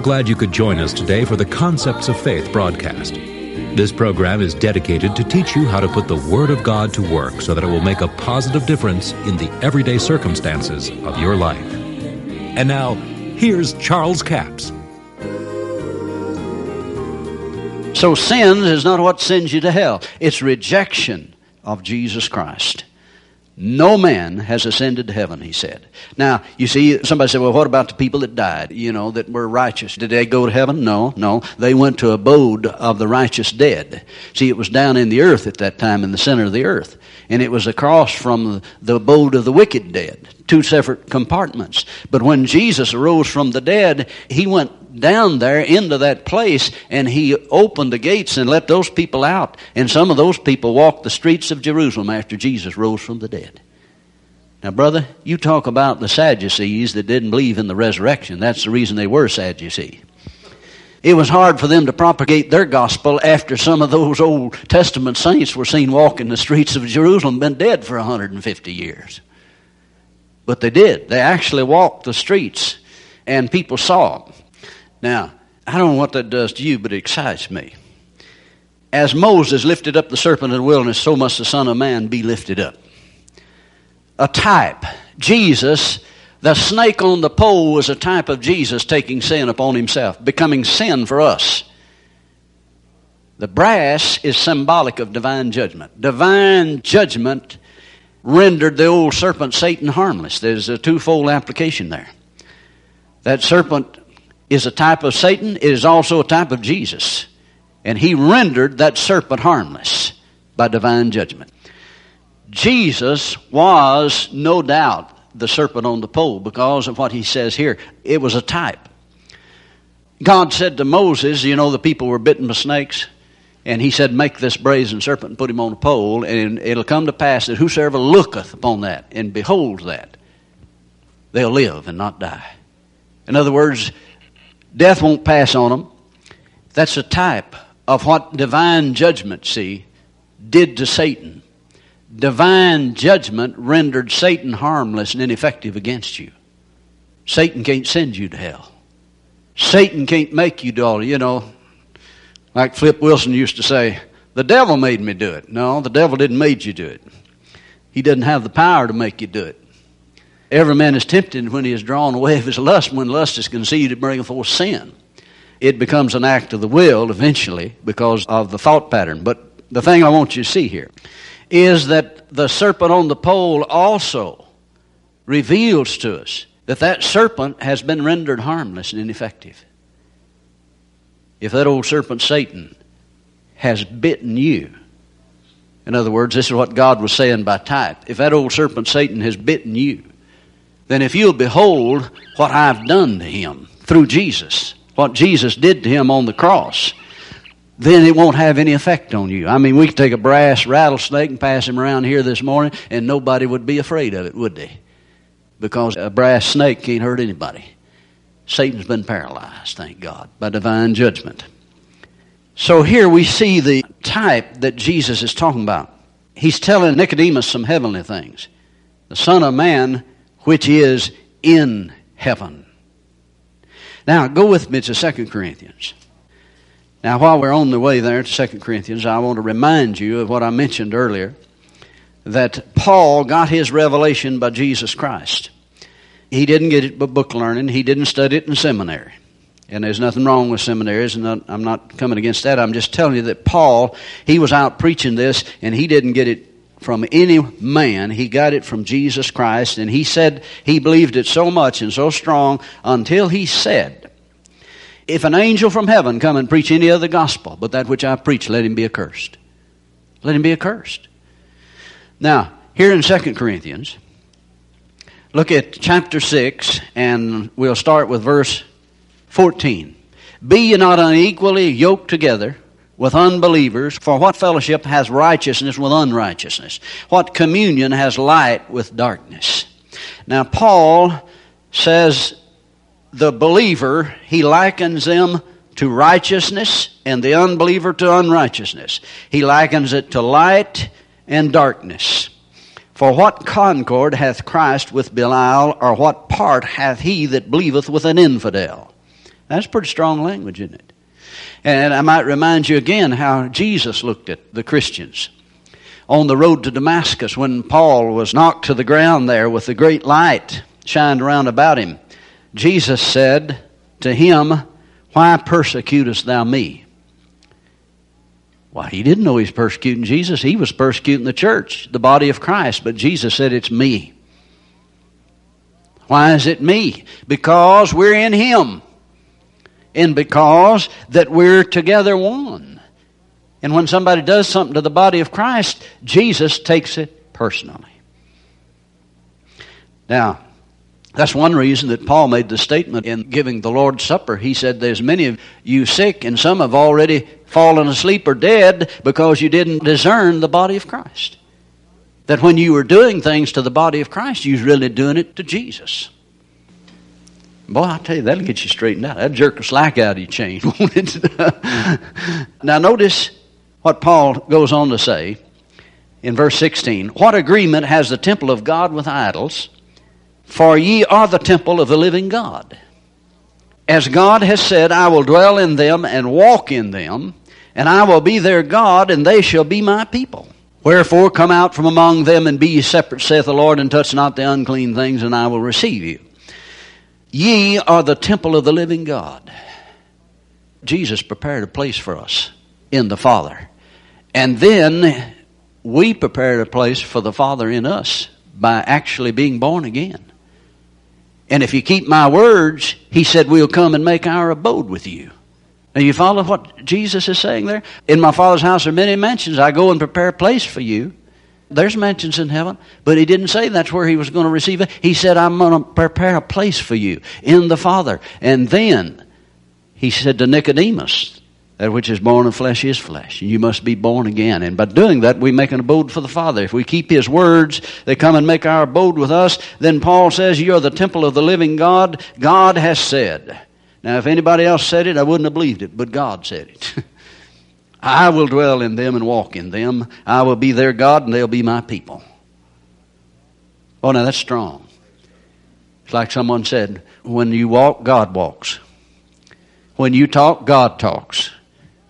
glad you could join us today for the Concepts of Faith broadcast. This program is dedicated to teach you how to put the Word of God to work so that it will make a positive difference in the everyday circumstances of your life. And now, here's Charles Capps. So, sin is not what sends you to hell, it's rejection of Jesus Christ. No man has ascended to heaven, he said. Now, you see, somebody said, well, what about the people that died, you know, that were righteous? Did they go to heaven? No, no. They went to abode of the righteous dead. See, it was down in the earth at that time, in the center of the earth. And it was across from the abode of the wicked dead, two separate compartments. But when Jesus arose from the dead, he went down there into that place and he opened the gates and let those people out. And some of those people walked the streets of Jerusalem after Jesus rose from the dead. Now, brother, you talk about the Sadducees that didn't believe in the resurrection. That's the reason they were Sadducees. It was hard for them to propagate their gospel after some of those Old Testament saints were seen walking the streets of Jerusalem, been dead for 150 years. But they did. They actually walked the streets, and people saw them. Now, I don't know what that does to you, but it excites me. As Moses lifted up the serpent in the wilderness, so must the Son of Man be lifted up. A type. Jesus, the snake on the pole, was a type of Jesus taking sin upon himself, becoming sin for us. The brass is symbolic of divine judgment. Divine judgment rendered the old serpent Satan harmless. There's a twofold application there. That serpent is a type of Satan, it is also a type of Jesus. And he rendered that serpent harmless by divine judgment. Jesus was, no doubt, the serpent on the pole because of what he says here. It was a type. God said to Moses, you know, the people were bitten by snakes. And he said, Make this brazen serpent and put him on a pole, and it'll come to pass that whosoever looketh upon that and beholds that, they'll live and not die. In other words, Death won't pass on them. That's a type of what divine judgment, see, did to Satan. Divine judgment rendered Satan harmless and ineffective against you. Satan can't send you to hell. Satan can't make you do all, you know, like Flip Wilson used to say, the devil made me do it. No, the devil didn't make you do it. He doesn't have the power to make you do it. Every man is tempted when he is drawn away of his lust. When lust is conceived, it bringeth forth sin. It becomes an act of the will eventually because of the thought pattern. But the thing I want you to see here is that the serpent on the pole also reveals to us that that serpent has been rendered harmless and ineffective. If that old serpent Satan has bitten you, in other words, this is what God was saying by type. If that old serpent Satan has bitten you, then if you'll behold what I've done to him through Jesus, what Jesus did to him on the cross, then it won't have any effect on you. I mean, we could take a brass rattlesnake and pass him around here this morning, and nobody would be afraid of it, would they? Because a brass snake can't hurt anybody. Satan's been paralyzed, thank God, by divine judgment. So here we see the type that Jesus is talking about. He's telling Nicodemus some heavenly things. The Son of Man which is in heaven. Now, go with me to 2 Corinthians. Now, while we're on the way there to 2 Corinthians, I want to remind you of what I mentioned earlier that Paul got his revelation by Jesus Christ. He didn't get it by book learning, he didn't study it in seminary. And there's nothing wrong with seminaries, and I'm not coming against that. I'm just telling you that Paul, he was out preaching this, and he didn't get it from any man. He got it from Jesus Christ, and he said he believed it so much and so strong until he said, If an angel from heaven come and preach any other gospel but that which I preach, let him be accursed. Let him be accursed. Now, here in 2 Corinthians, look at chapter 6, and we'll start with verse 14. Be ye not unequally yoked together with unbelievers? For what fellowship has righteousness with unrighteousness? What communion has light with darkness? Now, Paul says the believer, he likens them to righteousness and the unbeliever to unrighteousness. He likens it to light and darkness. For what concord hath Christ with Belial, or what part hath he that believeth with an infidel? That's pretty strong language, isn't it? And I might remind you again how Jesus looked at the Christians. On the road to Damascus, when Paul was knocked to the ground there with the great light shined around about him, Jesus said to him, Why persecutest thou me? Why, he didn't know he was persecuting Jesus. He was persecuting the church, the body of Christ. But Jesus said, It's me. Why is it me? Because we're in Him. And because that we're together one. And when somebody does something to the body of Christ, Jesus takes it personally. Now, that's one reason that Paul made the statement in giving the Lord's Supper. He said, There's many of you sick, and some have already fallen asleep or dead because you didn't discern the body of Christ. That when you were doing things to the body of Christ, you was really doing it to Jesus. Boy, I tell you, that'll get you straightened out. That'll jerk the slack out of your chain, won't it? now, notice what Paul goes on to say in verse 16. What agreement has the temple of God with idols? For ye are the temple of the living God. As God has said, I will dwell in them and walk in them, and I will be their God, and they shall be my people. Wherefore, come out from among them and be ye separate, saith the Lord, and touch not the unclean things, and I will receive you. Ye are the temple of the living God. Jesus prepared a place for us in the Father. And then we prepared a place for the Father in us by actually being born again. And if you keep my words, he said, we'll come and make our abode with you. Now, you follow what Jesus is saying there? In my Father's house are many mansions. I go and prepare a place for you. There's mansions in heaven, but he didn't say that's where he was going to receive it. He said, I'm going to prepare a place for you in the Father. And then he said to Nicodemus, that which is born of flesh is flesh. You must be born again. And by doing that, we make an abode for the Father. If we keep His words, they come and make our abode with us. Then Paul says, You are the temple of the living God. God has said. Now, if anybody else said it, I wouldn't have believed it, but God said it. I will dwell in them and walk in them. I will be their God, and they'll be my people. Oh, now that's strong. It's like someone said, when you walk, God walks. When you talk, God talks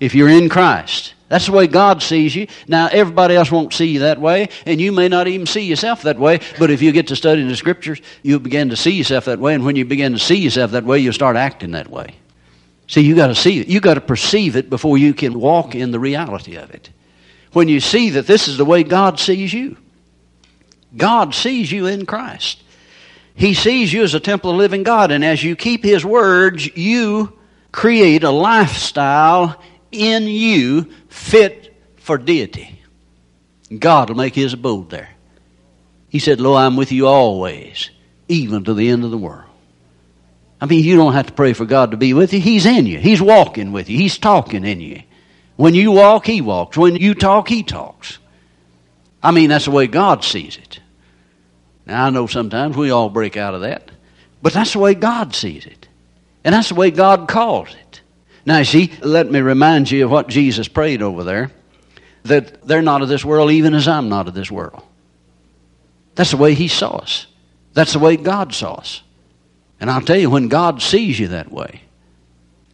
if you're in Christ. That's the way God sees you. Now, everybody else won't see you that way, and you may not even see yourself that way, but if you get to studying the Scriptures, you'll begin to see yourself that way, and when you begin to see yourself that way, you'll start acting that way. See, you got to see it. You got to perceive it before you can walk in the reality of it. When you see that this is the way God sees you, God sees you in Christ. He sees you as a temple of living God, and as you keep His words, you create a lifestyle in you fit for deity. God will make his abode there. He said, Lo, I'm with you always, even to the end of the world. I mean, you don't have to pray for God to be with you. He's in you. He's walking with you. He's talking in you. When you walk, He walks. When you talk, He talks. I mean, that's the way God sees it. Now, I know sometimes we all break out of that, but that's the way God sees it. And that's the way God calls it. Now, see, let me remind you of what Jesus prayed over there that they're not of this world, even as I'm not of this world. That's the way He saw us. That's the way God saw us. And I'll tell you, when God sees you that way,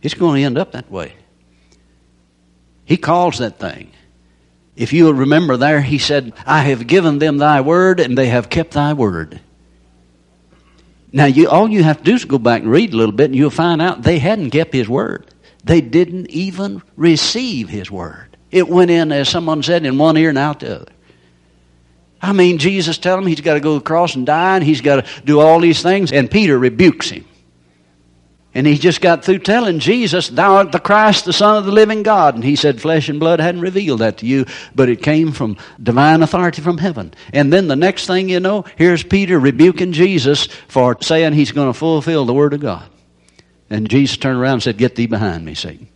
it's going to end up that way. He calls that thing. If you remember there, He said, I have given them thy word, and they have kept thy word. Now, you, all you have to do is go back and read a little bit, and you'll find out they hadn't kept His word. They didn't even receive his word. It went in, as someone said, in one ear and out the other. I mean, Jesus tells him he's got to go across and die, and he's got to do all these things, and Peter rebukes him. And he just got through telling Jesus, Thou art the Christ, the Son of the living God. And he said, Flesh and blood hadn't revealed that to you, but it came from divine authority from heaven. And then the next thing you know, here's Peter rebuking Jesus for saying he's going to fulfill the Word of God. And Jesus turned around and said, Get thee behind me, Satan.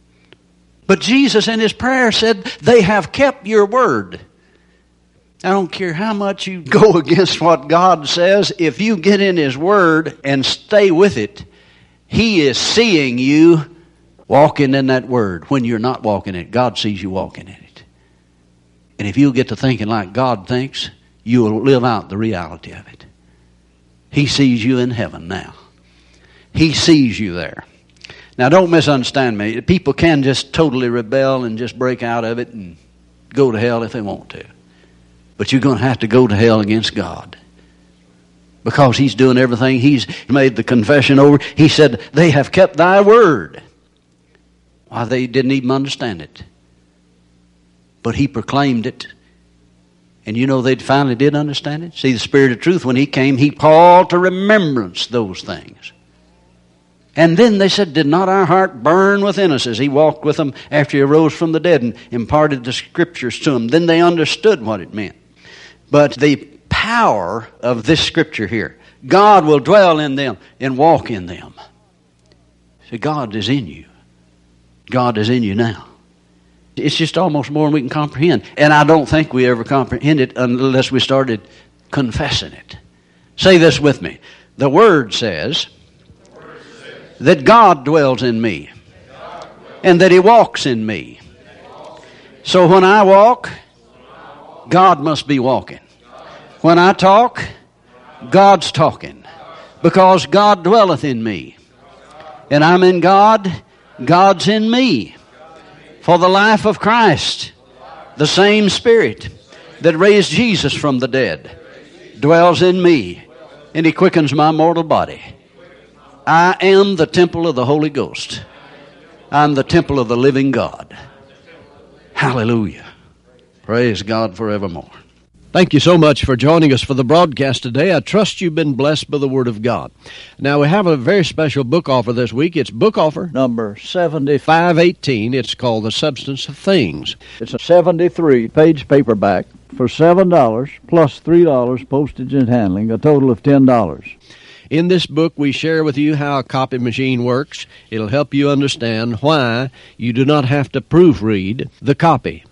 But Jesus in his prayer said, They have kept your word. I don't care how much you go against what God says, if you get in his word and stay with it, he is seeing you walking in that word. When you're not walking it, God sees you walking in it. And if you get to thinking like God thinks, you will live out the reality of it. He sees you in heaven now. He sees you there. Now, don't misunderstand me. People can just totally rebel and just break out of it and go to hell if they want to. But you're going to have to go to hell against God. Because He's doing everything. He's made the confession over. He said, They have kept thy word. Why, they didn't even understand it. But He proclaimed it. And you know, they finally did understand it. See, the Spirit of truth, when He came, He called to remembrance those things. And then they said, Did not our heart burn within us as he walked with them after he arose from the dead and imparted the scriptures to them? Then they understood what it meant. But the power of this scripture here, God will dwell in them and walk in them. See, God is in you. God is in you now. It's just almost more than we can comprehend. And I don't think we ever comprehend it unless we started confessing it. Say this with me. The Word says, that God dwells in me and that He walks in me. So when I walk, God must be walking. When I talk, God's talking because God dwelleth in me. And I'm in God, God's in me. For the life of Christ, the same Spirit that raised Jesus from the dead dwells in me, and He quickens my mortal body. I am the temple of the Holy Ghost. I'm the temple of the living God. Hallelujah. Praise God forevermore. Thank you so much for joining us for the broadcast today. I trust you've been blessed by the Word of God. Now, we have a very special book offer this week. It's book offer number 7518. It's called The Substance of Things. It's a 73 page paperback for $7 plus $3 postage and handling, a total of $10. In this book, we share with you how a copy machine works. It'll help you understand why you do not have to proofread the copy.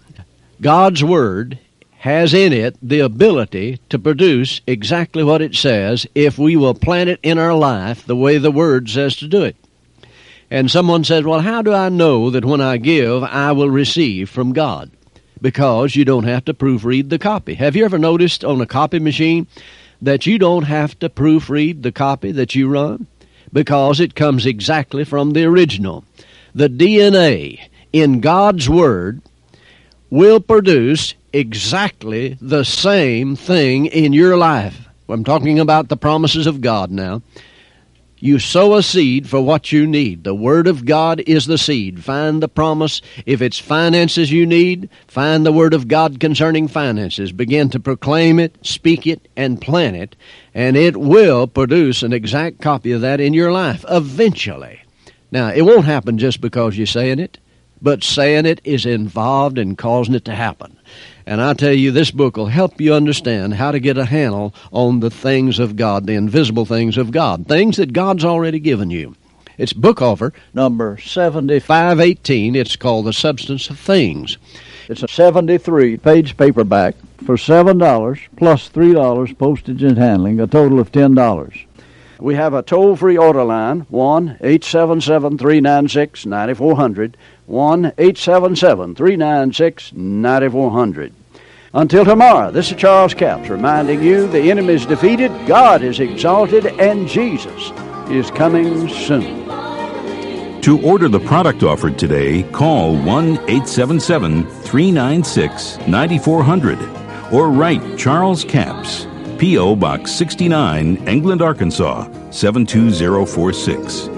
God's Word has in it the ability to produce exactly what it says if we will plant it in our life the way the Word says to do it. And someone says, Well, how do I know that when I give, I will receive from God? Because you don't have to proofread the copy. Have you ever noticed on a copy machine that you don't have to proofread the copy that you run because it comes exactly from the original. The DNA in God's Word will produce exactly the same thing in your life. I'm talking about the promises of God now. You sow a seed for what you need. The Word of God is the seed. Find the promise. If it's finances you need, find the Word of God concerning finances. Begin to proclaim it, speak it, and plant it, and it will produce an exact copy of that in your life eventually. Now, it won't happen just because you're saying it, but saying it is involved in causing it to happen. And I tell you, this book will help you understand how to get a handle on the things of God, the invisible things of God, things that God's already given you. It's book offer number 7518. It's called The Substance of Things. It's a 73 page paperback for $7 plus $3 postage and handling, a total of $10. We have a toll free order line 1 877 396 9400. 1 877 396 9400. Until tomorrow, this is Charles Capps reminding you the enemy is defeated, God is exalted, and Jesus is coming soon. To order the product offered today, call 1 877 396 9400 or write Charles Capps, P.O. Box 69, England, Arkansas 72046.